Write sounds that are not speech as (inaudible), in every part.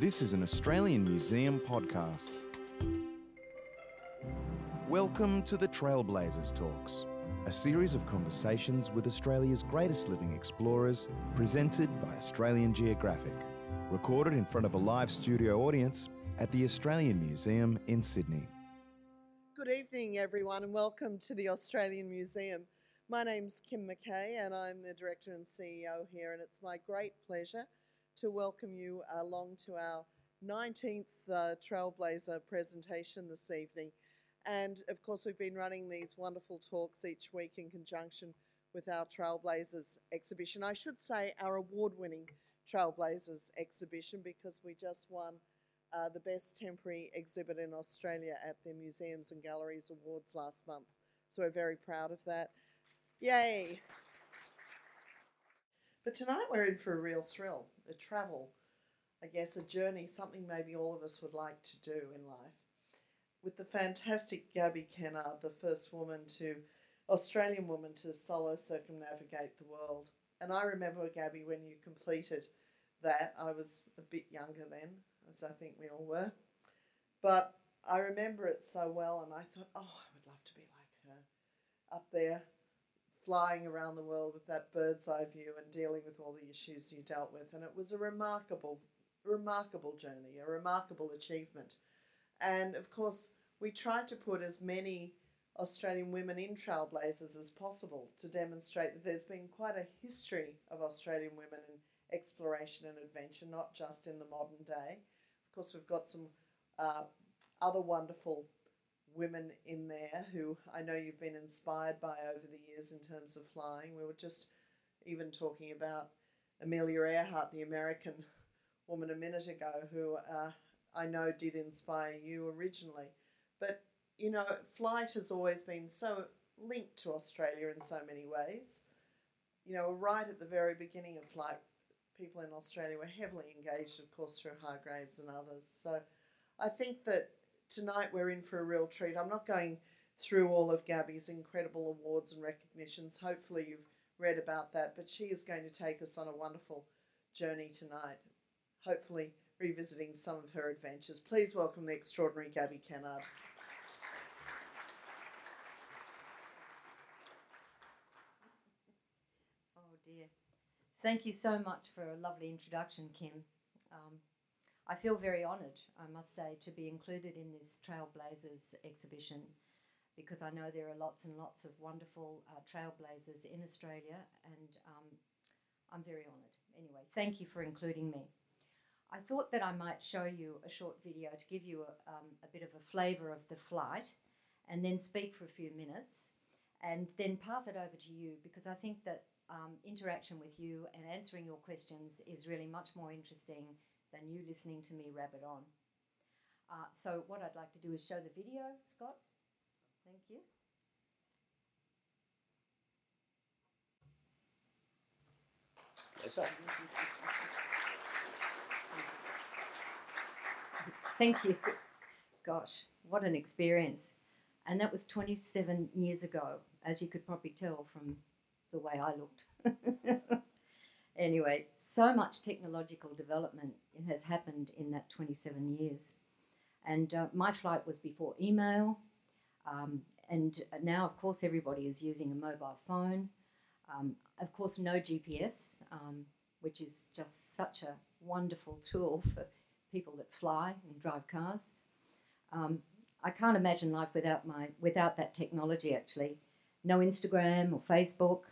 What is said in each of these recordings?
This is an Australian Museum podcast. Welcome to the Trailblazers Talks, a series of conversations with Australia's greatest living explorers, presented by Australian Geographic. Recorded in front of a live studio audience at the Australian Museum in Sydney. Good evening, everyone, and welcome to the Australian Museum. My name's Kim McKay, and I'm the Director and CEO here, and it's my great pleasure to welcome you along to our 19th uh, Trailblazer presentation this evening. And of course, we've been running these wonderful talks each week in conjunction with our Trailblazers exhibition. I should say our award winning Trailblazers exhibition because we just won uh, the best temporary exhibit in Australia at the Museums and Galleries Awards last month. So we're very proud of that. Yay! But tonight we're in for a real thrill, a travel, I guess, a journey, something maybe all of us would like to do in life. With the fantastic Gabby Kennard, the first woman to, Australian woman to solo circumnavigate the world. And I remember, Gabby, when you completed that, I was a bit younger then, as I think we all were. But I remember it so well, and I thought, oh, I would love to be like her up there flying around the world with that bird's eye view and dealing with all the issues you dealt with. And it was a remarkable, remarkable journey, a remarkable achievement. And of course, we tried to put as many Australian women in trailblazers as possible to demonstrate that there's been quite a history of Australian women in exploration and adventure, not just in the modern day. Of course, we've got some uh, other wonderful women in there who I know you've been inspired by over the years in terms of flying. We were just even talking about Amelia Earhart, the American woman, a minute ago, who uh, I know did inspire you originally. But, you know, flight has always been so linked to Australia in so many ways. You know, right at the very beginning of flight, people in Australia were heavily engaged, of course, through Hargreaves and others. So I think that tonight we're in for a real treat. I'm not going through all of Gabby's incredible awards and recognitions. Hopefully, you've read about that, but she is going to take us on a wonderful journey tonight, hopefully, revisiting some of her adventures. Please welcome the extraordinary Gabby Kennard. Oh dear. Thank you so much for a lovely introduction, Kim. Um, I feel very honoured, I must say, to be included in this Trailblazers exhibition because I know there are lots and lots of wonderful uh, trailblazers in Australia, and um, I'm very honoured. Anyway, thank you for including me. I thought that I might show you a short video to give you a, um, a bit of a flavour of the flight and then speak for a few minutes and then pass it over to you because I think that um, interaction with you and answering your questions is really much more interesting than you listening to me rabbit on. Uh, so what I'd like to do is show the video, Scott. Thank you. Yes, sir. Thank you. Gosh, what an experience. And that was 27 years ago, as you could probably tell from the way I looked. (laughs) anyway, so much technological development has happened in that 27 years. And uh, my flight was before email, um, and now, of course, everybody is using a mobile phone. Um, of course, no GPS, um, which is just such a wonderful tool (laughs) for people that fly and drive cars. Um, I can't imagine life without my without that technology. Actually, no Instagram or Facebook.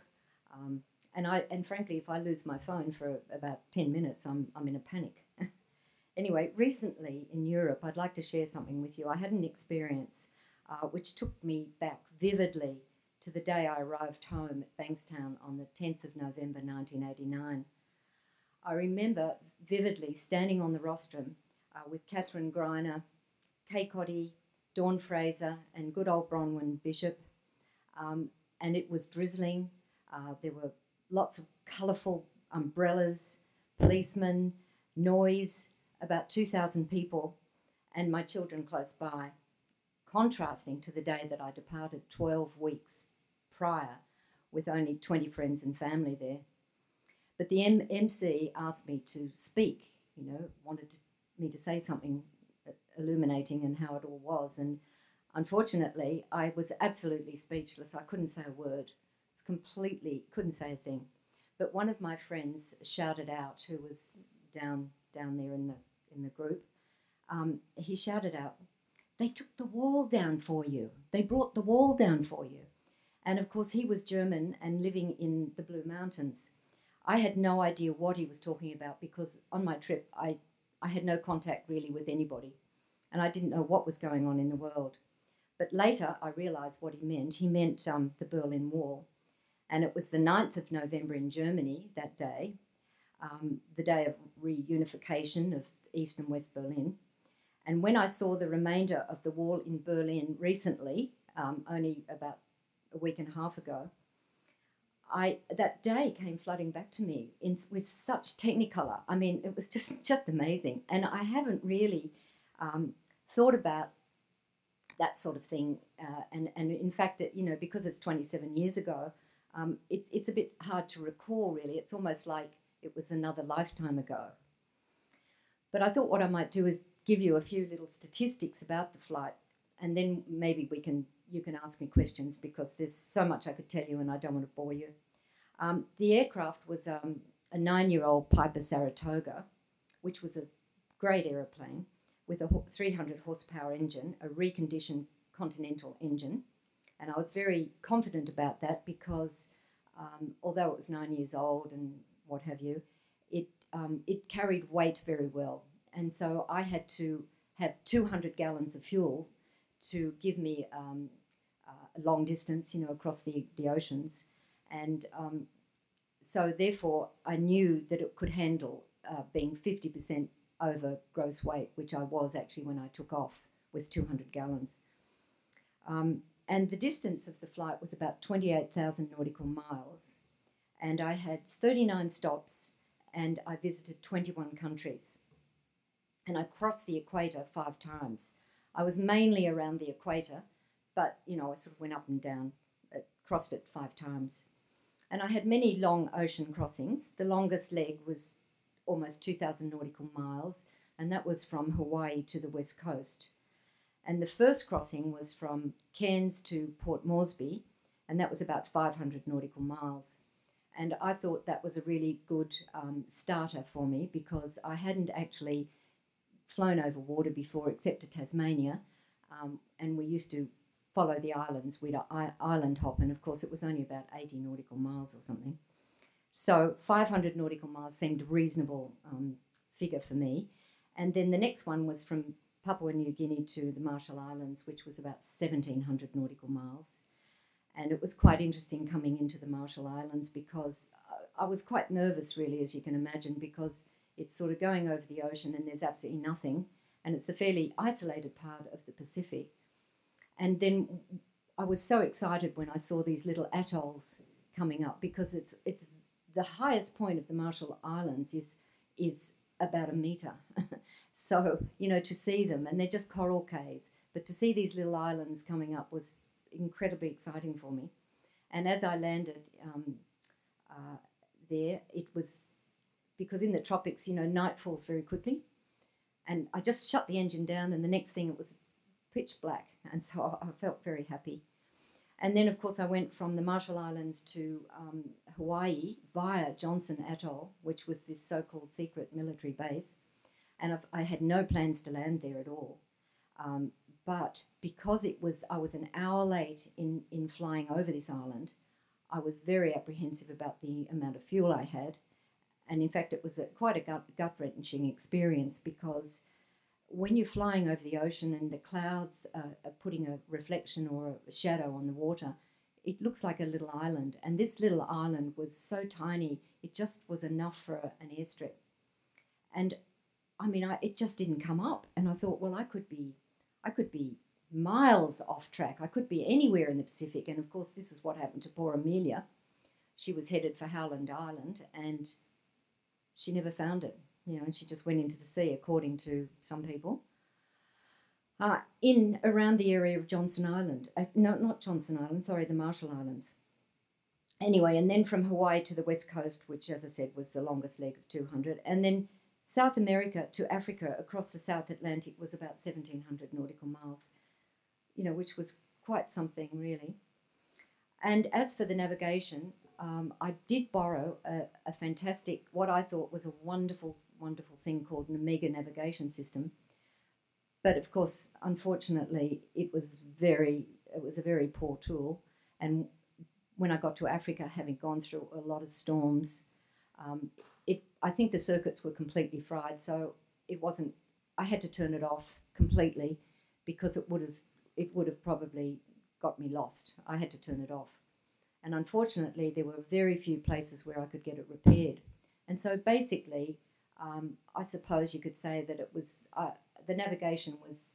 Um, and I and frankly, if I lose my phone for about ten minutes, I'm I'm in a panic. (laughs) anyway, recently in Europe, I'd like to share something with you. I had an experience uh, which took me back vividly to the day I arrived home at Bankstown on the 10th of November 1989. I remember vividly standing on the rostrum uh, with Kathryn Greiner, Kay Cottee, Dawn Fraser, and good old Bronwyn Bishop. Um, and it was drizzling. Uh, there were lots of colourful umbrellas, policemen, noise, about 2,000 people, and my children close by, contrasting to the day that I departed 12 weeks prior with only 20 friends and family there. But the M- MC asked me to speak, you know, wanted to, me to say something illuminating and how it all was. And unfortunately, I was absolutely speechless. I couldn't say a word. Completely couldn't say a thing. But one of my friends shouted out, who was down down there in the in the group. Um, he shouted out, "They took the wall down for you. They brought the wall down for you." And of course, he was German and living in the Blue Mountains. I had no idea what he was talking about because on my trip, I, I had no contact really with anybody and I didn't know what was going on in the world. But later, I realized what he meant. He meant um, the Berlin Wall. And it was the 9th of November in Germany that day, um, the day of reunification of East and West Berlin. And when I saw the remainder of the wall in Berlin recently, um, only about a week and a half ago, I that day came flooding back to me in, with such technicolor. I mean, it was just just amazing, and I haven't really um, thought about that sort of thing. Uh, and and in fact, it, you know, because it's 27 years ago, um, it's it's a bit hard to recall. Really, it's almost like it was another lifetime ago. But I thought what I might do is give you a few little statistics about the flight, and then maybe we can you can ask me questions because there's so much I could tell you and I don't want to bore you. Um, the aircraft was um, a nine year old Piper Saratoga, which was a great aeroplane with a 300 horsepower engine, a reconditioned Continental engine. And I was very confident about that because um, although it was nine years old and what have you, it, um, it carried weight very well. And so I had to have 200 gallons of fuel to give me um, uh, a long distance, you know, across the, the oceans. And um, so, therefore, I knew that it could handle uh, being 50% over gross weight, which I was actually when I took off with 200 gallons. Um, and the distance of the flight was about 28,000 nautical miles. And I had 39 stops and I visited 21 countries. And I crossed the equator five times. I was mainly around the equator, but you know, I sort of went up and down, uh, crossed it five times. And I had many long ocean crossings. The longest leg was almost 2,000 nautical miles, and that was from Hawaii to the west coast. And the first crossing was from Cairns to Port Moresby, and that was about 500 nautical miles. And I thought that was a really good um, starter for me because I hadn't actually flown over water before except to Tasmania, um, and we used to follow the islands. We'd island hop, and of course, it was only about 80 nautical miles or something. So 500 nautical miles seemed a reasonable um, figure for me. And then the next one was from Papua New Guinea to the Marshall Islands, which was about 1700 nautical miles. And it was quite interesting coming into the Marshall Islands because uh, I was quite nervous, really, as you can imagine, because it's sort of going over the ocean and there's absolutely nothing. And it's a fairly isolated part of the Pacific. And then I was so excited when I saw these little atolls coming up because it's it's the highest point of the Marshall Islands is is about a meter. (laughs) so you know to see them and they're just coral cays, but to see these little islands coming up was incredibly exciting for me. And as I landed um, uh, there, it was because in the tropics, you know, night falls very quickly. And I just shut the engine down, and the next thing it was pitch black, and so (laughs) I felt very happy. And then, of course, I went from the Marshall Islands to um, Hawaii via Johnston Atoll, which was this so called secret military base. And I've, i had no plans to land there at all. Um, but because it was, I was an hour late in, in flying over this island, I was very apprehensive about the amount of fuel I had. And in fact, it was a, quite a gut wrenching experience because when you're flying over the ocean and the clouds are, are putting a reflection or a shadow on the water, it looks like a little island. And this little island was so tiny, it just was enough for an airstrip. And I mean, I, it just didn't come up. And I thought, well, I could be, I could be miles off track. I could be anywhere in the Pacific. And of course, this is what happened to poor Amelia. She was headed for Howland Island, and she never found it you know, and she just went into the sea, according to some people. Uh, in around the area of Johnston Island, uh, no, not Johnston Island, sorry, the Marshall Islands. Anyway, and then from Hawaii to the west coast, which, as I said, was the longest leg of 200, and then South America to Africa across the South Atlantic was about 1700 nautical miles, you know, which was quite something really. And as for the navigation, um, I did borrow a, a fantastic, what I thought was a wonderful, wonderful thing called an Omega navigation system. But of course, unfortunately, it was very, it was a very poor tool. And when I got to Africa, having gone through a lot of storms, um, it, I think the circuits were completely fried. So it wasn't, I had to turn it off completely because it would have, it would have probably got me lost. I had to turn it off. And unfortunately, there were very few places where I could get it repaired. And so basically, um, I suppose you could say that it was uh, the navigation was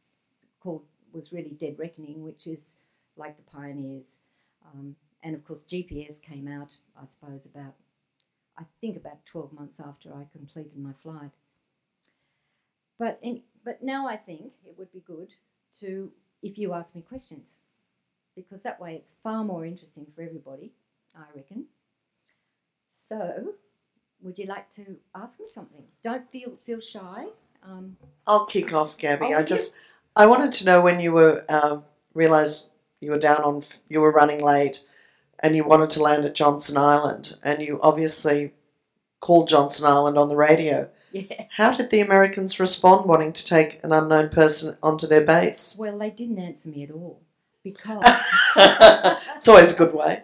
called was really dead reckoning, which is like the pioneers. Um, and of course, GPS came out, I suppose, about I think about 12 months after I completed my flight. But in, but now I think it would be good to if you ask me questions because that way it's far more interesting for everybody, I reckon. So, would you like to ask me something? Don't feel feel shy. Um, I'll kick off, Gabby. Oh, I just I wanted to know when you were uh, realised you were down on you were running late, and you wanted to land at Johnson Island, and you obviously called Johnson Island on the radio. yeah. How did the Americans respond, wanting to take an unknown person onto their base? Well, they didn't answer me at all because. (laughs) it's always a good way.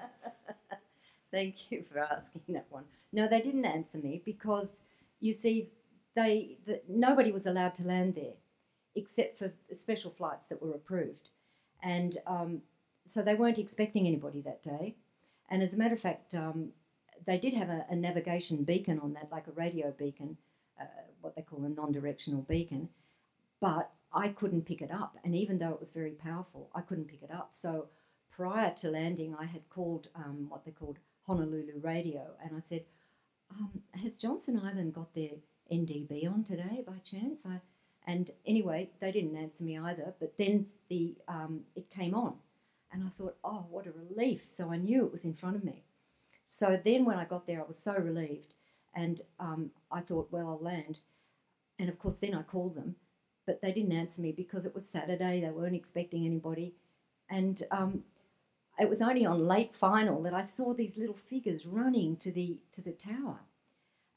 (laughs) Thank you for asking that one. No, they didn't answer me because you see, they the, nobody was allowed to land there, except for special flights that were approved, and um, so they weren't expecting anybody that day. And as a matter of fact, um, they did have a, a navigation beacon on that, like a radio beacon, uh, what they call a non-directional beacon, but I couldn't pick it up. And even though it was very powerful, I couldn't pick it up. So prior to landing, I had called um, what they called Honolulu radio, and I said, um, "Has Johnson Island got their NDB on today by chance?" I, and anyway, they didn't answer me either. But then the um, it came on, and I thought, "Oh, what a relief!" So I knew it was in front of me. So then, when I got there, I was so relieved, and um, I thought, "Well, I'll land." And of course, then I called them, but they didn't answer me because it was Saturday. They weren't expecting anybody, and um, it was only on late final that I saw these little figures running to the to the tower,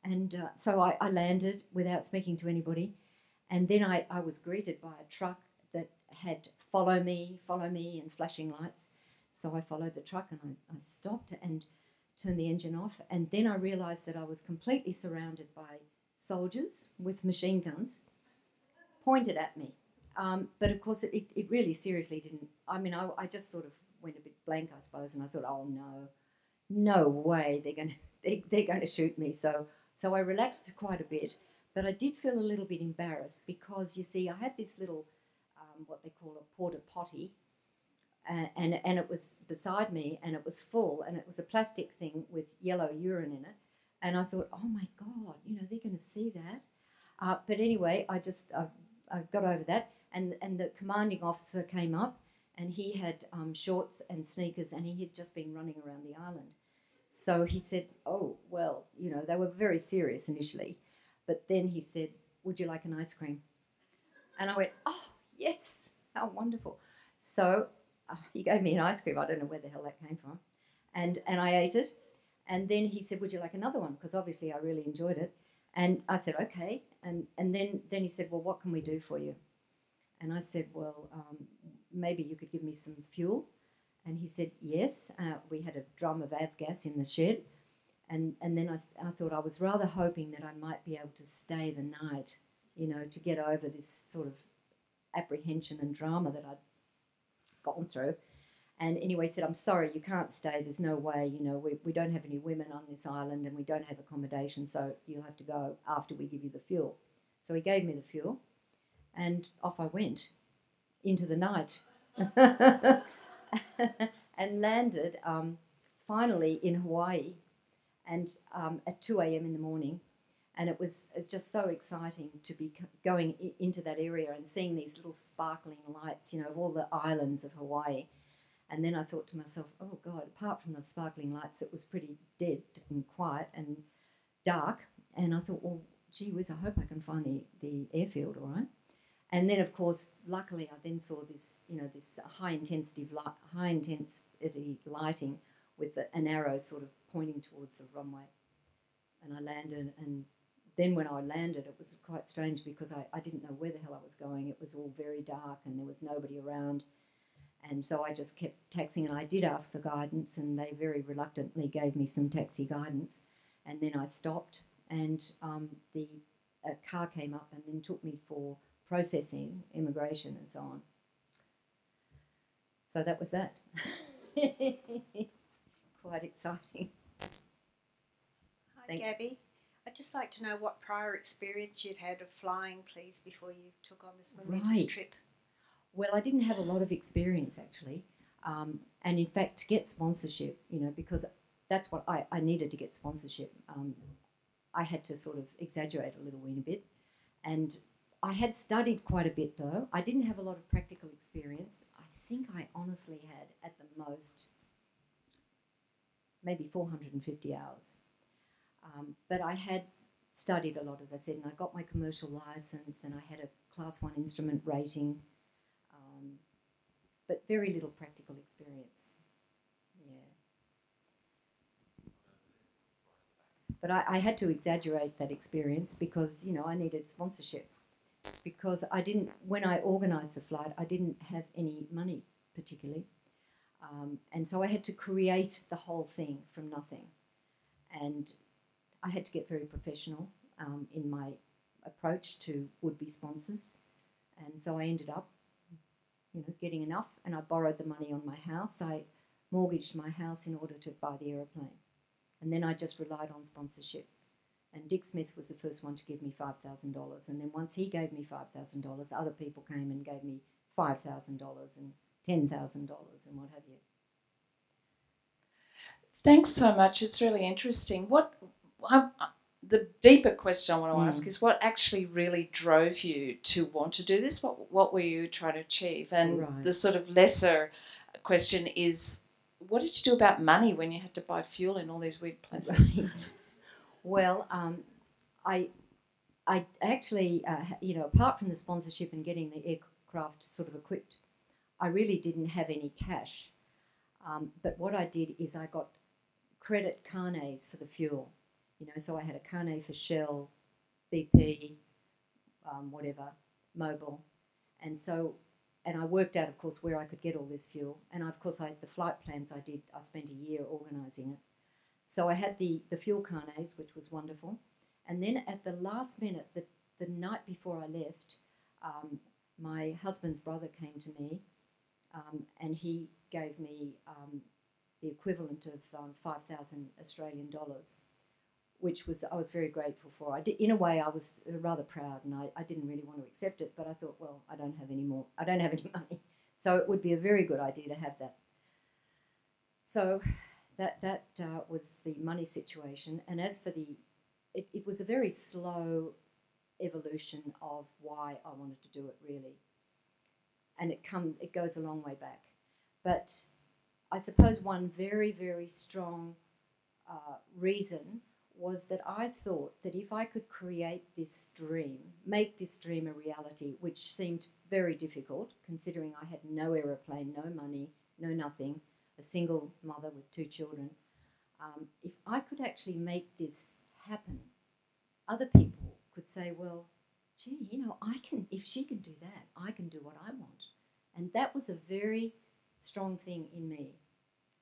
and uh, so I, I landed without speaking to anybody, and then I, I was greeted by a truck that had follow me, follow me, and flashing lights. So I followed the truck and I, I stopped and turned the engine off, and then I realised that I was completely surrounded by soldiers with machine guns pointed at me. Um, but of course, it, it really seriously didn't. I mean, I, I just sort of went a bit blank, I suppose, and I thought, oh no, no way they're going (laughs) to they, they're going to shoot me. So so I relaxed quite a bit, but I did feel a little bit embarrassed because you see, I had this little um, what they call a porta potty, and and it was beside me, and it was full, and it was a plastic thing with yellow urine in it, and I thought, oh my god, you know, they're going to see that. Uh, but anyway, I just I, I got over that, and and the commanding officer came up, and he had um, shorts and sneakers, and he had just been running around the island. So he said, "Oh well, you know, they were very serious initially, but then he said, "Would you like an ice cream?" And I went, "Oh yes, how wonderful!" So uh, he gave me an ice cream. I don't know where the hell that came from, and and I ate it. And then he said, "Would you like another one?" Because obviously I really enjoyed it. And I said, "Okay." And and then then he said, "Well, what can we do for you?" And I said, "Well, um, maybe you could give me some fuel." And he said, Yes. Uh, we had a drum of avgas in the shed. And, and then I, I thought I was rather hoping that I might be able to stay the night, you know, to get over this sort of apprehension and drama that I'd gone through. And anyway, said, I'm sorry, you can't stay. There's no way, you know, we, we don't have any women on this island and we don't have accommodation, so you'll have to go after we give you the fuel. So he gave me the fuel and off I went into the night. (laughs) and landed um, finally in Hawaii and um, at 2 a.m. in the morning. And it was just so exciting to be going into that area and seeing these little sparkling lights, you know, of all the islands of Hawaii. And then I thought to myself, oh God, apart from the sparkling lights, it was pretty dead and quiet and dark. And I thought, well, gee whiz, I hope I can find the, the airfield, all right? And then, of course, luckily, I then saw this, you know, this high intensity, light, high intensity lighting with an arrow sort of pointing towards the runway. And I landed, and then when I landed, it was quite strange because I, I didn't know where the hell I was going. It was all very dark, and there was nobody around. And so I just kept taxiing, and I did ask for guidance, and they very reluctantly gave me some taxi guidance. And then I stopped, and um, the a car came up and then took me for processing, immigration, and so on. So that was that. (laughs) Quite exciting. Hi, Thanks. Gabby. I'd just like to know what prior experience you'd had of flying, please, before you took on this momentous Right. trip. Well, I didn't have a lot of experience actually, um, and in fact, to get sponsorship, you know, because that's what I, I needed to get sponsorship. Um, I had to sort of exaggerate a little weeny bit, and I had studied quite a bit though. I didn't have a lot of practical experience. I think I honestly had at the most maybe 450 hours, um, but I had studied a lot, as I said, and I got my commercial license, and I had a class one instrument rating um, but very little practical experience. Yeah. But I, I had to exaggerate that experience because, you know, I needed sponsorship. Because I didn't, when I organised the flight, I didn't have any money particularly. Um, and so I had to create the whole thing from nothing. And I had to get very professional um, in my approach to would be sponsors. And so I ended up you know, getting enough, and I borrowed the money on my house. I mortgaged my house in order to buy the aeroplane, and then I just relied on sponsorship. And Dick Smith was the first one to give me five thousand dollars, and then once he gave me five thousand dollars, other people came and gave me five thousand dollars and ten thousand dollars and what have you. Thanks so much. It's really interesting. What I, the deeper question I want to Mm. ask is what actually really drove you to want to do this? What what were you trying to achieve? And Right. the sort of lesser question is what did you do about money when you had to buy fuel in all these weird places? Right. (laughs) well, um, I, I actually, uh, you know, apart from the sponsorship and getting the aircraft sort of equipped, I really didn't have any cash. Um, but what I did is I got credit carnets for the fuel. You know, so I had a carnet for Shell, BP, um, whatever, mobile, and so. And I worked out, of course, where I could get all this fuel. And of course, I, the flight plans I did, I spent a year organising it. So I had the, the fuel carnets, which was wonderful. And then at the last minute, the, the night before I left, um, my husband's brother came to me um, and he gave me um, the equivalent of um, 5,000 Australian dollars, which was I was very grateful for. I did, in a way, I was rather proud and I, I didn't really want to accept it, but I thought, well, I don't have any more, I don't have any (laughs) money. So it would be a very good idea to have that. So that that uh, was the money situation. And as for the, it, it was a very slow evolution of why I wanted to do it really. And it comes, it goes a long way back. But I suppose one very very strong uh, reason was that I thought that if I could create this dream, make this dream a reality, which seemed very difficult considering I had no aeroplane, no money, no nothing, a single mother with two children, um, if I could actually make this happen, other people could say, well, gee, you know, I can, if she can do that, I can do what I want. And that was a very strong thing in me.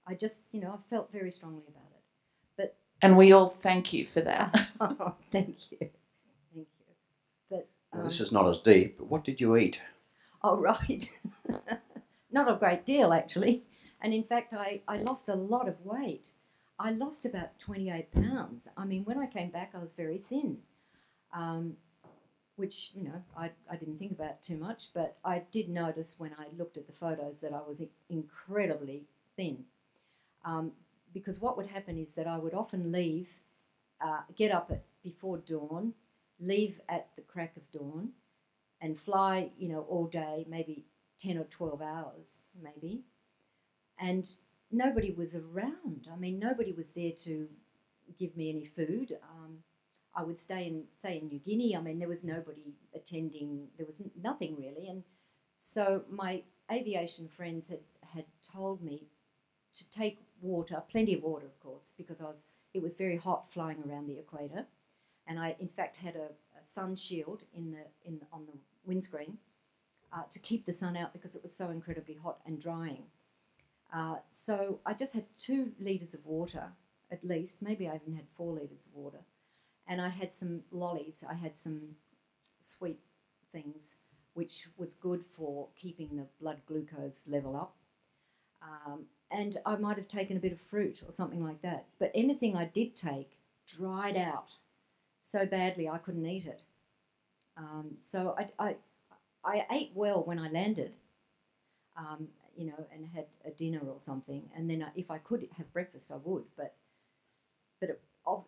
I just, you know, I felt very strongly about it. And we all thank you for that. (laughs) oh, thank you. Thank you. But, Well, um, this is not as deep, but what did you eat? Oh, right. (laughs) Not a great deal, actually. And in fact, I, I lost a lot of weight. I lost about 28 pounds. I mean, when I came back, I was very thin, um, which, you know, I, I didn't think about too much, but I did notice when I looked at the photos that I was incredibly thin. Um, because what would happen is that I would often leave, uh, get up at before dawn, leave at the crack of dawn, and fly, you know, all day, maybe 10 or 12 hours, maybe. And nobody was around. I mean, nobody was there to give me any food. Um, I would stay in, say, in New Guinea. I mean, there was nobody attending. There was nothing really, and so my aviation friends had had told me to take water, plenty of water, of course, because I was. It was very hot flying around the equator, and I, in fact, had a, a sun shield in the in on the windscreen uh, to keep the sun out because it was so incredibly hot and drying. Uh, so I just had two liters of water at least. Maybe I even had four liters of water, and I had some lollies. I had some sweet things, which was good for keeping the blood glucose level up. Um, and I might have taken a bit of fruit or something like that. But anything I did take dried out so badly I couldn't eat it. Um, so I, I, I ate well when I landed, um, you know, and had a dinner or something. And then I, if I could have breakfast, I would. But, but it,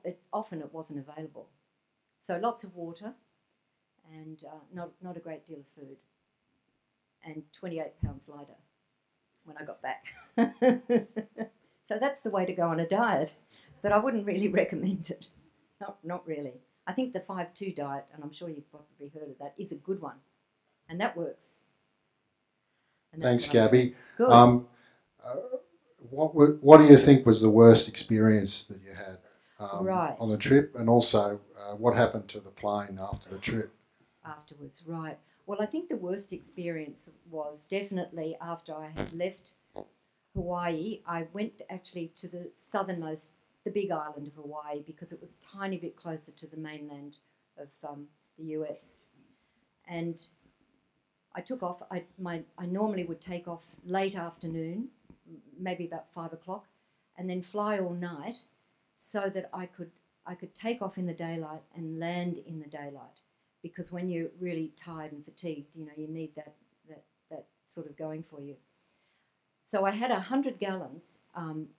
it, often it wasn't available. So lots of water, and uh, not not a great deal of food. And 28 pounds lighter when I got back. (laughs) so that's the way to go on a diet. But I wouldn't really (laughs) recommend it. Not, not really. I think the 5 2 diet, and I'm sure you've probably heard of that, is a good one. And that works. And Thanks, what I do. Gabby. Good. Um, uh, what wa- what do you think was the worst experience that you had um, Right. on the trip, and also uh, what happened to the plane after the trip? afterwards, right. Well, I think the worst experience was definitely after I had left Hawaii. I went actually to the southernmost, the big island of Hawaii, because it was a tiny bit closer to the mainland of um, the US. And I took off. I, my, I normally would take off late afternoon, maybe about five o'clock, and then fly all night so that I could, I could take off in the daylight and land in the daylight because when you're really tired and fatigued, you know, you need that that that sort of going for you. So I had a hundred gallons um,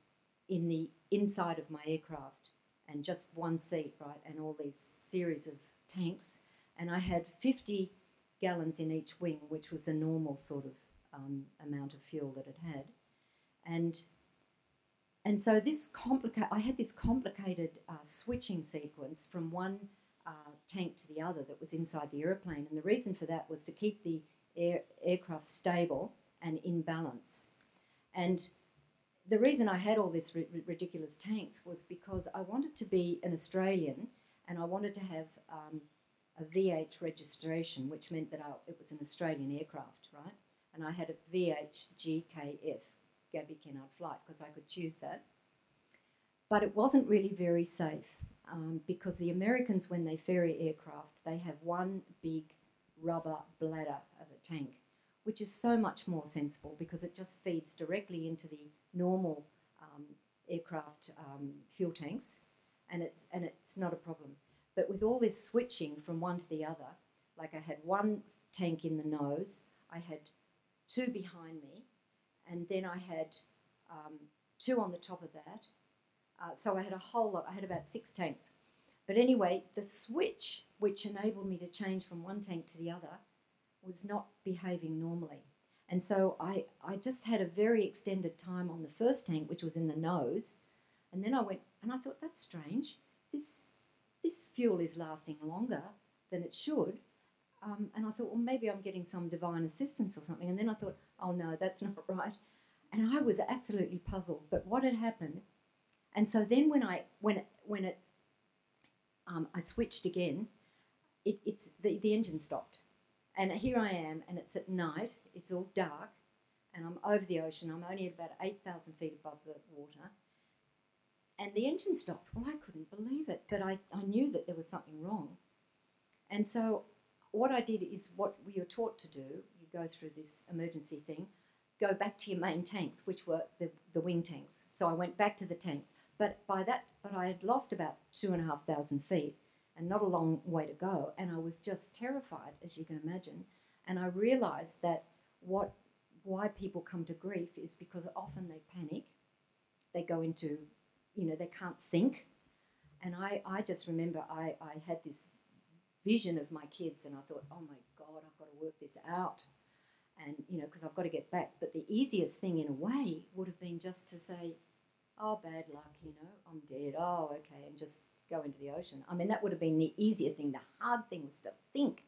in the inside of my aircraft, and just one seat, right, and all these series of tanks, and I had fifty gallons in each wing, which was the normal sort of um, amount of fuel that it had, and and so this complica- I had this complicated uh, switching sequence from one uh, tank to the other that was inside the aeroplane. And the reason for that was to keep the air, aircraft stable and in balance. And the reason I had all these ri- ridiculous tanks was because I wanted to be an Australian and I wanted to have um, a VH registration, which meant that I, it was an Australian aircraft, right? And I had a VHGKF, Gabby Kennard flight, because I could choose that. But it wasn't really very safe um, because the Americans, when they ferry aircraft, they have one big rubber bladder of a tank, which is so much more sensible because it just feeds directly into the normal um, aircraft um, fuel tanks, and it's and it's not a problem. But with all this switching from one to the other, like I had one tank in the nose, I had two behind me, and then I had um, two on the top of that. Uh, so I had a whole lot. I had about six tanks. But anyway, the switch which enabled me to change from one tank to the other was not behaving normally. And so I, I just had a very extended time on the first tank, which was in the nose. And then I went, and I thought, that's strange. This, this fuel is lasting longer than it should. Um, and I thought, well, maybe I'm getting some divine assistance or something. And then I thought, oh no, that's (laughs) not right. And I was absolutely puzzled. But what had happened and so then when I when when it um, I switched again, it, it's the, the engine stopped, and here I am, and it's at night. It's all dark, and I'm over the ocean. I'm only at about eight thousand feet above the water, and the engine stopped. Well, I couldn't believe it, but I, I knew that there was something wrong, and so what I did is what you're taught to do. You go through this emergency thing go back to your main tanks, which were the, the wing tanks. So I went back to the tanks. But by that, but I had lost about two and a half thousand feet and not a long way to go. And I was just terrified, as you can imagine. And I realized that what, why people come to grief is because often they panic. They go into, you know, they can't think. And I, I just remember I, I had this vision of my kids and I thought, oh my God, I've got to work this out and you know because I've got to get back. But the easiest thing in a way would have been just to say, "Oh, bad luck, you know, I'm dead. Oh, okay," and just go into the ocean. I mean, that would have been the easier thing. The hard thing was to think.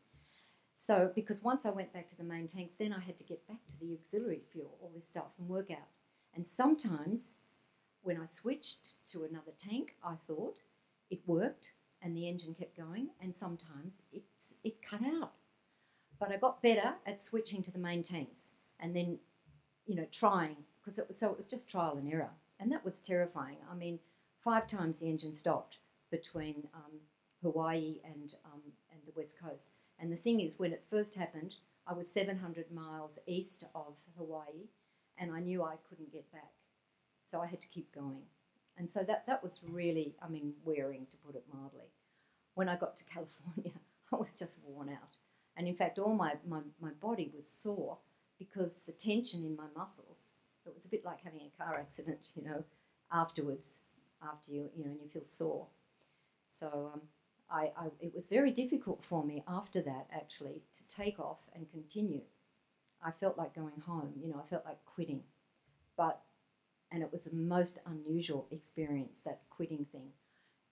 So, because once I went back to the main tanks, then I had to get back to the auxiliary fuel, all this stuff, and work out. And sometimes when I switched to another tank, I thought it worked and the engine kept going, and sometimes it's, it cut out. But I got better at switching to the main tanks and then, you know, trying, because it so it was just trial and error. And that was terrifying. I mean, five times the engine stopped between um, Hawaii and, um, and the west coast. And the thing is, when it first happened, I was 700 miles east of Hawaii and I knew I couldn't get back. So I had to keep going. And so that, that was really, I mean, wearing to put it mildly. When I got to (laughs) California, I was just worn out. And in fact, all my, my, my body was sore because the tension in my muscles, it was a bit like having a car accident, you know, afterwards, after you, you know, and you feel sore. So um, I, I, it was very difficult for me after that, actually, to take off and continue. I felt like going home, you know, I felt like quitting. But and it was the most unusual experience that quitting thing.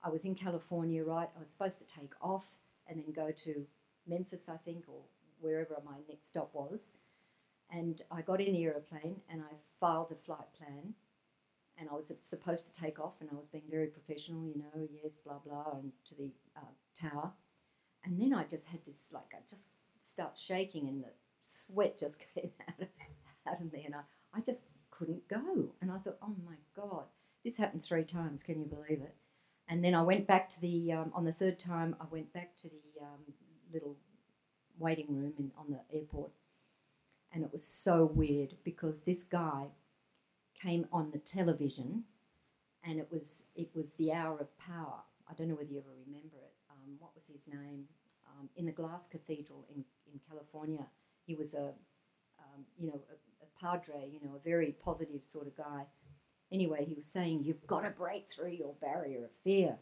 I was in California, right? I was supposed to take off and then go to Memphis, I think, or wherever my next stop was. And I got in the aeroplane and I filed a flight plan. And I was supposed to take off, and I was being very professional, you know, yes, blah blah, and to the uh, tower. And then I just had this like I just start shaking, and the sweat just (laughs) came out of, out of me, and I, I just couldn't go. And I thought, oh my God, this happened three times. Can you believe it? And then I went back to the, um, on the third time, I went back to the um, little waiting room in, on the airport. And it was so weird because this guy came on the television and it was, it was the hour of power. I don't know whether you ever remember it. Um, what was his name? Um, in the Glass Cathedral in, in California. He was a, um, you know, a, padre, you know, a very positive sort of guy. Anyway, he was saying, You've got to break through your barrier of fear.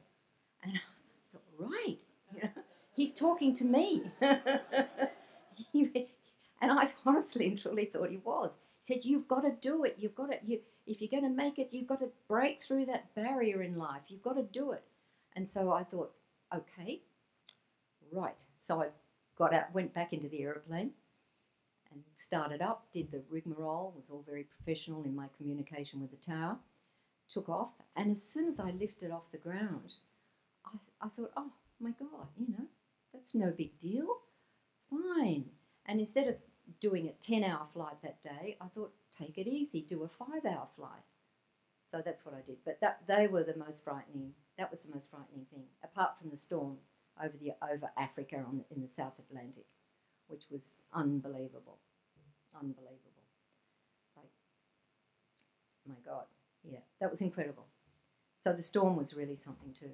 And (laughs) I thought, Right, you (laughs) know, he's talking to me. (laughs) and I (laughs) honestly and truly thought he was. He said, You've got to do it. You've got to, you, if you're going to make it, you've got to break through that barrier in life. You've got to do it. And so I thought, Okay, right. So I got out, went back into the aeroplane and started up, did the rigmarole, was all very professional in my communication with the tower, took off, and as soon as I lifted off the ground, I, I thought, oh my God, you know, that's no big deal. Fine. And instead of doing a 10 hour flight that day, I thought, take it easy, do a five hour flight. So that's what I did. But that, they were the most frightening, that was the most frightening thing, apart from the storm over, the, over Africa on, in the South Atlantic which was unbelievable. Unbelievable. Like, my God. Yeah, that was incredible. So the storm was really something too.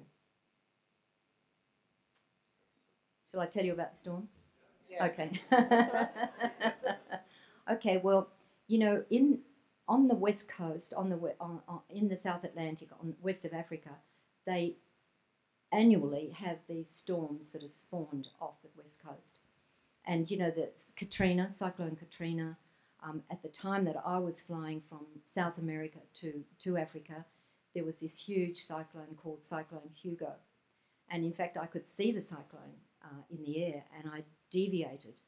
Shall I tell you about the storm? Yes. Okay. (laughs) (laughs) okay. Well, you know, in on the west coast, on the on, on, in the South Atlantic, on west of Africa, they annually have these storms that are spawned off the west coast, and you know that Katrina, Cyclone Katrina, um, at the time that I was flying from South America to, to Africa, there was this huge cyclone called Cyclone Hugo. And in fact, I could see the cyclone uh, in the air and I deviated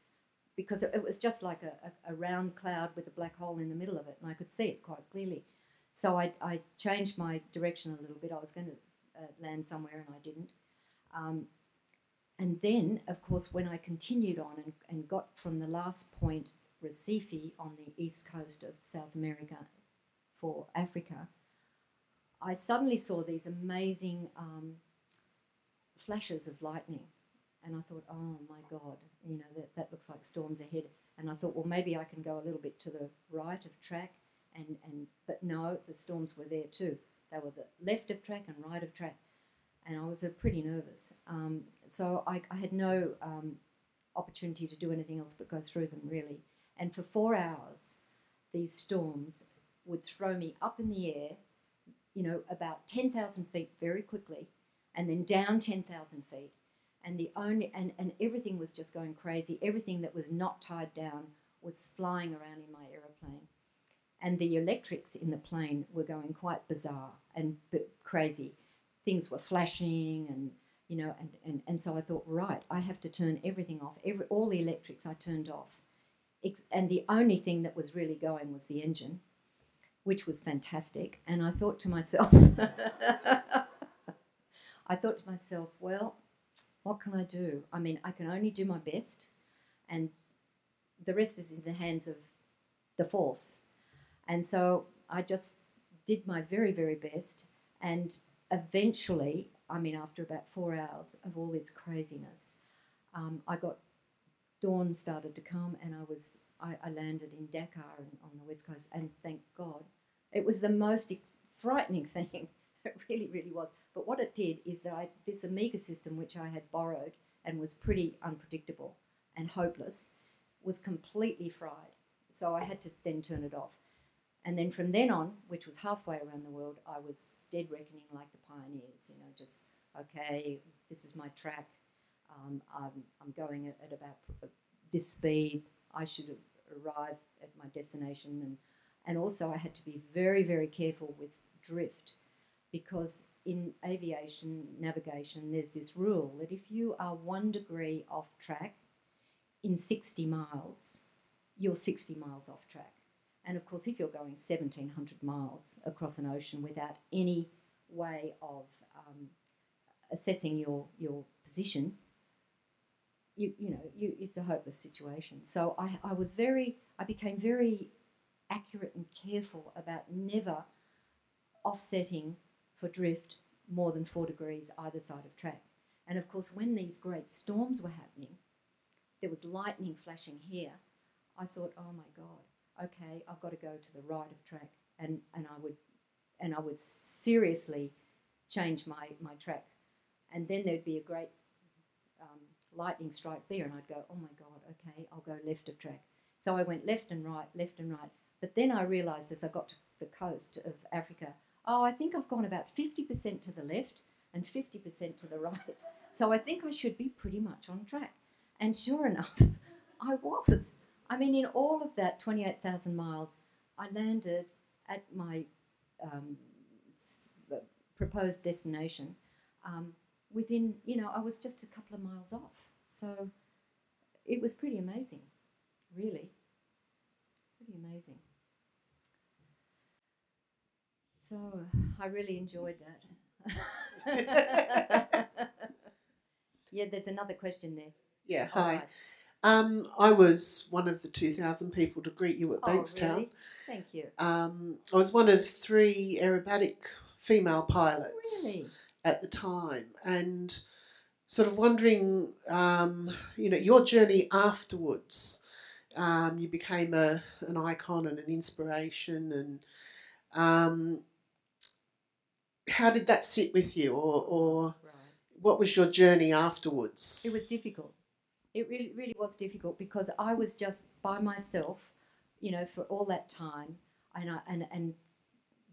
because it, was just like a, a, a, round cloud with a black hole in the middle of it and I could see it quite clearly. So I, I changed my direction a little bit. I was going to uh, land somewhere and I didn't. Um, and then, of course, when I continued on and, and got from the last point, Recife, on the east coast of South America for Africa, I suddenly saw these amazing um, flashes of lightning. And I thought, oh my God, you know, that, that looks like storms ahead. And I thought, well, maybe I can go a little bit to the right of track. And, and But no, the storms were there too. They were the left of track and right of track and I was uh, pretty nervous. Um, so I, I, had no um, opportunity to do anything else but go through them really. And for four hours, these storms would throw me up in the air, you know, about 10,000 feet very quickly, and then down 10,000 feet. And the only and, and everything was just going crazy. Everything that was not tied down was flying around in my aeroplane. And the electrics in the plane were going quite bizarre and crazy things were flashing and you know and, and, and so I thought right I have to turn everything off every all the electrics I turned off and the only thing that was really going was the engine which was fantastic and I thought to myself (laughs) I thought to myself well what can I do I mean I can only do my best and the rest is in the hands of the force and so I just did my very, very best. And eventually, I mean, after about four hours of all this craziness, um, I got dawn started to come, and I was I, I landed in Dakar on the west coast, and thank God, it was the most frightening (laughs) thing. (laughs) it really, really was. But what it did is that I, this Omega system, which I had borrowed and was pretty unpredictable and hopeless, was completely fried. So I had to then turn it off. And then from then on, which was halfway around the world, I was dead reckoning like the pioneers, you know, just, okay, this is my track. Um, I'm, I'm going at, at about this speed. I should arrive at my destination. And, and also, I had to be very, very careful with drift because in aviation navigation, there's this rule that if you are one degree off track in 60 miles, you're 60 miles off track. And of course, if you're going 1700 miles across an ocean without any way of um, assessing your, your position, you, you know, you, it's a hopeless situation. So I, I was very, I became very accurate and careful about never offsetting for drift more than four degrees either side of track. And of course, when these great storms were happening, there was lightning flashing here. I thought, oh my God, okay, I've got to go to the right of track, and, and I would and I would seriously change my, my track, and then there'd be a great um, lightning strike there, and I'd go, oh my God, okay, I'll go left of track. So I went left and right, left and right. But then I realised as I got to the coast of Africa, oh, I think I've gone about 50% to the left and 50% to the right. (laughs) So I think I should be pretty much on track. And sure enough, (laughs) I was. I mean, in all of that 28,000 miles, I landed at my um, uh, proposed destination um, within, you know, I was just a couple of miles off. So it was pretty amazing, really. Pretty amazing. So I really enjoyed that. (laughs) yeah, there's another question there. Yeah, hi. right. Um, I was one of the 2,000 people to greet you at Oh, Bankstown. really? Thank you. Um, I was one of three aerobatic female pilots Really? at the time, and sort of wondering, um, you know, your journey afterwards. Um, you became a an icon and an inspiration, and um, how did that sit with you, or, or Right. what was your journey afterwards? It was difficult. It really, really was difficult because I was just by myself, you know, for all that time, and I, and and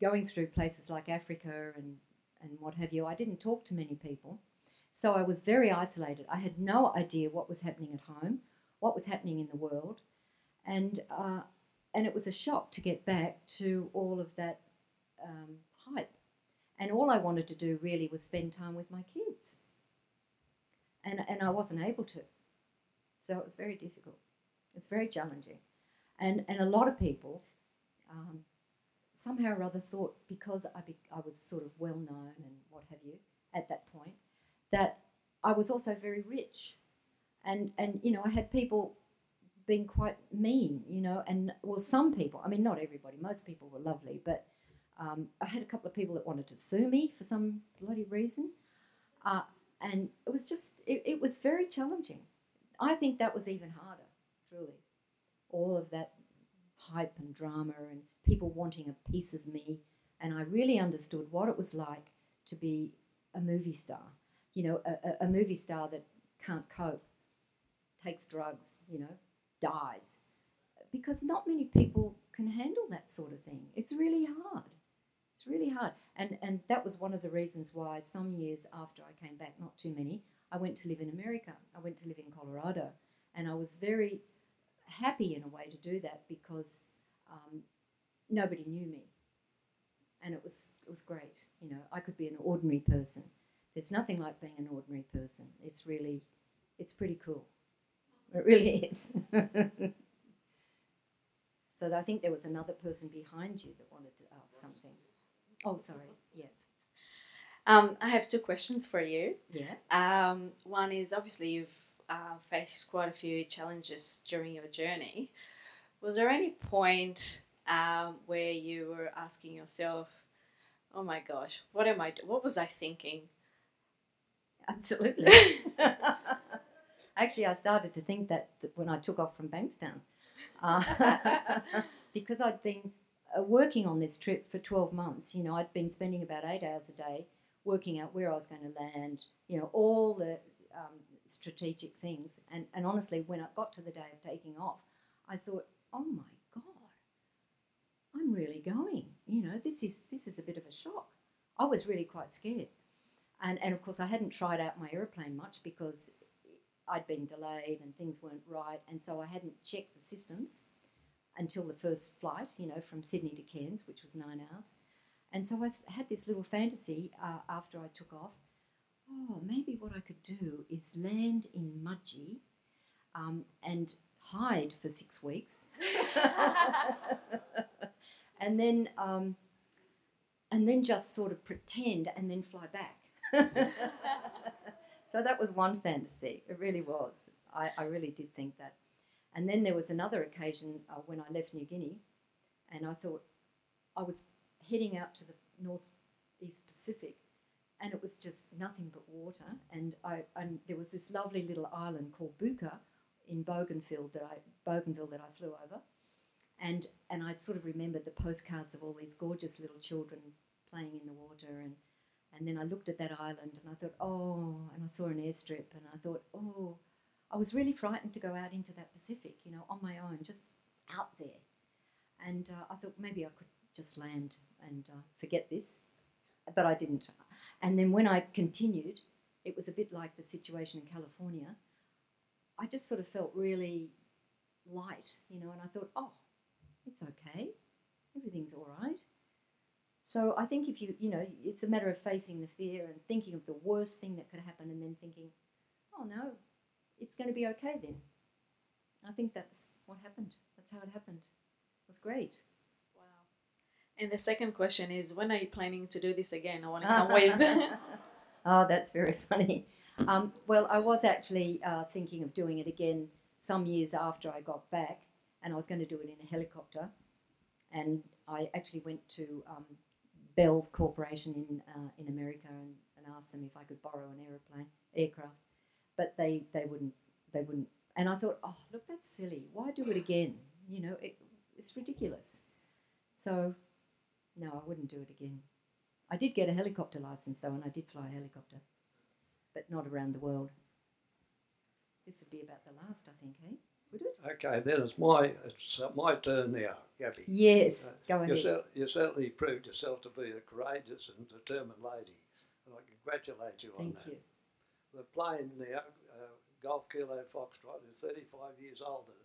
going through places like Africa and and what have you. I didn't talk to many people, so I was very isolated. I had no idea what was happening at home, what was happening in the world, and uh, and it was a shock to get back to all of that um, hype. And all I wanted to do really was spend time with my kids. And, and I wasn't able to. So it was very difficult. It's very challenging. And, and a lot of people um, somehow or other thought because I, be, I was sort of well known and what have you at that point, that I was also very rich. And, and you know, I had people being quite mean, you know, and well, some people, I mean, not everybody, most people were lovely, but um, I had a couple of people that wanted to sue me for some bloody reason. Uh, and it was just, it, it was very challenging. I think that was even harder, truly. All of that hype and drama and people wanting a piece of me. And I really understood what it was like to be a movie star. You know, a, a- a movie star that can't cope, takes drugs, you know, dies. Because not many people can handle that sort of thing. It's really hard. It's really hard. And, and that was one of the reasons why some years after I came back, not too many, I went to live in America. I went to live in Colorado. And I was very happy in a way to do that because um, nobody knew me. and it was it was great. You know, I could be an ordinary person. There's nothing like being an ordinary person. It's really, it's pretty cool. It really (laughs) is. so I think there was another person behind you that wanted to ask something. Oh, sorry. Yeah. Um, I have two questions for you. Yeah. Um, one is obviously you've uh, faced quite a few challenges during your journey. Was there any point um, where you were asking yourself, "Oh my gosh, what am I? do- What was I thinking?" Absolutely. (laughs) Actually, I started to think that, when I took off from Bankstown, uh, (laughs) because I'd been working on this trip for 12 months. You know, I'd been spending about eight hours a day working out where I was going to land, you know, all the um, strategic things. And, and honestly, when I got to the day of taking off, I thought, oh my God, I'm really going. You know, this is, this is a bit of a shock. I was really quite scared. And, and of course, I hadn't tried out my aeroplane much because I'd been delayed and things weren't right. And so I hadn't checked the systems until the first flight, you know, from Sydney to Cairns, which was nine hours. And so I had this little fantasy uh, after I took off. Oh, maybe what I could do is land in Mudgee um, and hide for six weeks, (laughs) and then um, and then just sort of pretend and then fly back. (laughs) so that was one fantasy. It really was. I, I really did think that. And then there was another occasion uh, when I left New Guinea, and I thought I was heading out to the northeast Pacific, and it was just nothing but water. And I and there was this lovely little island called Buka in Bougainville that I Bougainville that I flew over, and and I sort of remembered the postcards of all these gorgeous little children playing in the water and. And then I looked at that island and I thought, oh, and I saw an airstrip and I thought, oh, I was really frightened to go out into that Pacific, you know, on my own, just out there. And uh, I thought maybe I could just land and uh, forget this, but I didn't. And then when I continued, it was a bit like the situation in California. I just sort of felt really light, you know, and I thought, oh, it's okay, everything's all right. So I think if you, you know, it's a matter of facing the fear and thinking of the worst thing that could happen and then thinking, oh no, it's going to be okay then. I think that's what happened. That's how it happened. It was great. Wow. And the second question is, when are you planning to do this again? I want to (laughs) come with. (laughs) oh, that's very funny. Um, well, I was actually uh, thinking of doing it again some years after I got back, and I was going to do it in a helicopter. And I actually went to um, Bell Corporation in uh, in America and, and asked them if I could borrow an aeroplane aircraft, but they, they wouldn't they wouldn't. And I thought, oh look, that's silly. Why do it again? You know, it, it's ridiculous. So, no, I wouldn't do it again. I did get a helicopter license though, and I did fly a helicopter, but not around the world. This would be about the last, I think, eh? Would it? Okay, then it's my it's uh, my turn now, Gabby. Yes, go You, ahead. cer- you certainly proved yourself to be a courageous and determined lady, and I congratulate you on Thank that. you. The plane now, uh, Golf Kilo Foxtrot, is 35 years older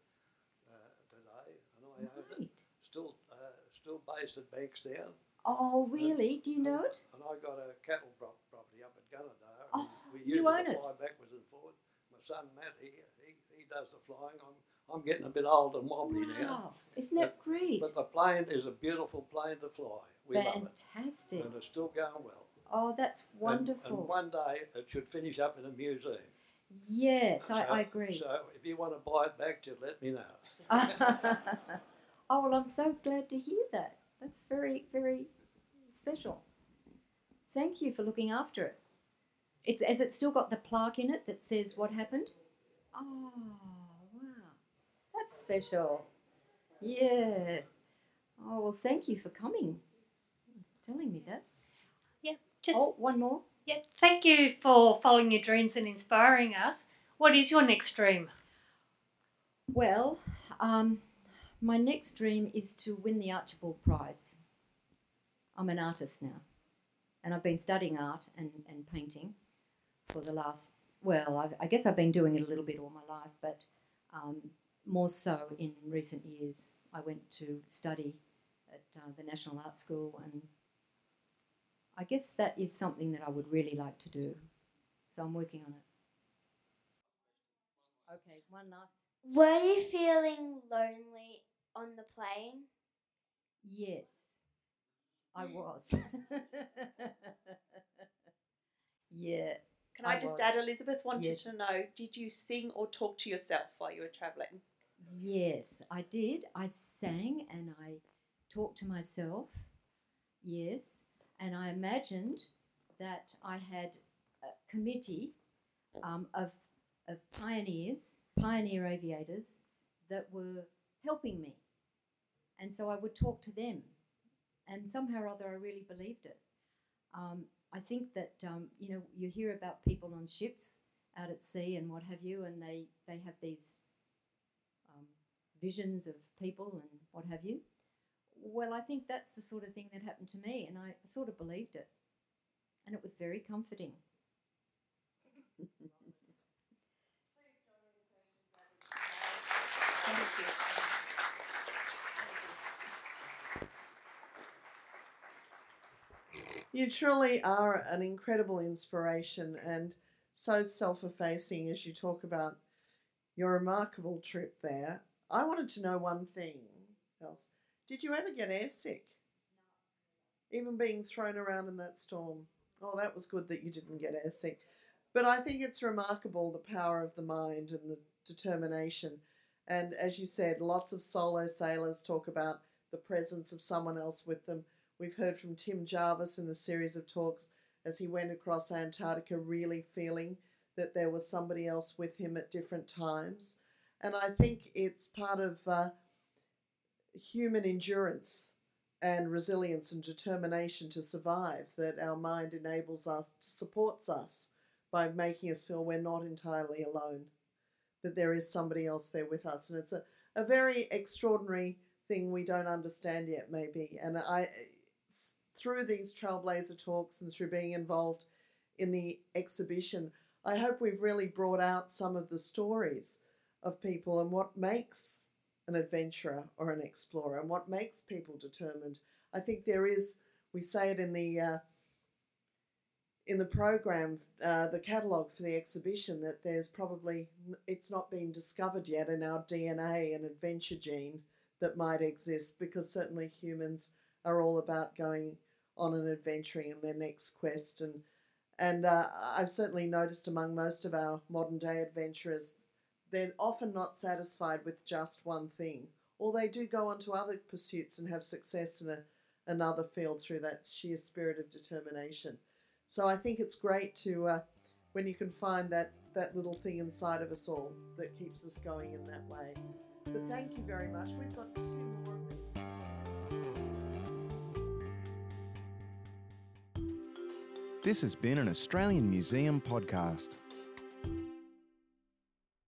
uh, today, and I own it. Still, uh, still based at Bankstown. Oh, really? Do you know it? And I got a cattle prop- property up at Gunnedah. Oh, we you use own to it? fly backwards and forward. My son Matt, he, he, he does the flying. I'm, I'm getting a bit old and wobbly now. Wow, isn't that great? But the plane is a beautiful plane to fly. We love it. Fantastic. And it's still going well. Oh, that's wonderful. And, one day it should finish up in a museum. yes, I, So- I agree. So if you want to buy it back, just let me know. (laughs) oh, well, I'm so glad to hear that. That's very, very special. Thank you for looking after it. It's has it still got the plaque in it that says what happened? Oh, wow, that's special. Yeah. Oh well, thank you for coming, telling me that. Just oh, one more. yeah. Thank you for following your dreams and inspiring us. What is your next dream? Well, um, my next dream is to win the Archibald Prize. I'm an artist now, and I've been studying art and, and painting for the last, well, I, I guess I've been doing it a little bit all my life, but um, more so in recent years. I went to study at uh, the National Art School and I guess that is something that I would really like to do. So I'm working on it. Okay, one last. Were you feeling lonely on the plane? Yes, I (laughs) was. (laughs) yeah. Can I, just was. add, Elizabeth wanted Yes. to know did you sing or talk to yourself while you were travelling? Yes, I did. I sang and I talked to myself. Yes, and I imagined that I had a committee um, of of pioneers, pioneer aviators that were helping me, and so I would talk to them, and somehow or other I really believed it. Um, I think that um, you know you hear about people on ships out at sea and what have you, and they they have these um, visions of people and what have you. Well, I think that's the sort of thing that happened to me, and I sort of believed it, and it was very comforting. You truly are an incredible inspiration and so self effacing as you talk about your remarkable trip there. I wanted to know one thing else. Did you ever get airsick? Even being thrown around in that storm. Oh, that was good that you didn't get airsick. But I think it's remarkable the power of the mind and the determination. And as you said, lots of solo sailors talk about the presence of someone else with them. We've heard from Tim Jarvis in the series of talks as he went across Antarctica, really feeling that there was somebody else with him at different times. And I think it's part of uh, human endurance and resilience and determination to survive that our mind enables us, to supports us by making us feel we're not entirely alone, that there is somebody else there with us. And it's a, a very extraordinary thing we don't understand yet, maybe. And I, through these Trailblazer talks and through being involved in the exhibition, I hope we've really brought out some of the stories of people and what makes an adventurer or an explorer and what makes people determined. I think there is, we say it in the uh, in the program, uh, the catalogue for the exhibition, that there's probably it's not been discovered yet in our DNA an adventure gene that might exist because certainly humans are all about going on an adventuring in their next quest and and uh, I've certainly noticed among most of our modern day adventurers they're often not satisfied with just one thing or they do go on to other pursuits and have success in a, another field through that sheer spirit of determination. So I think it's great to uh, when you can find that that little thing inside of us all that keeps us going in that way. But thank you very much. We've got two more of these. This has been an Australian Museum podcast.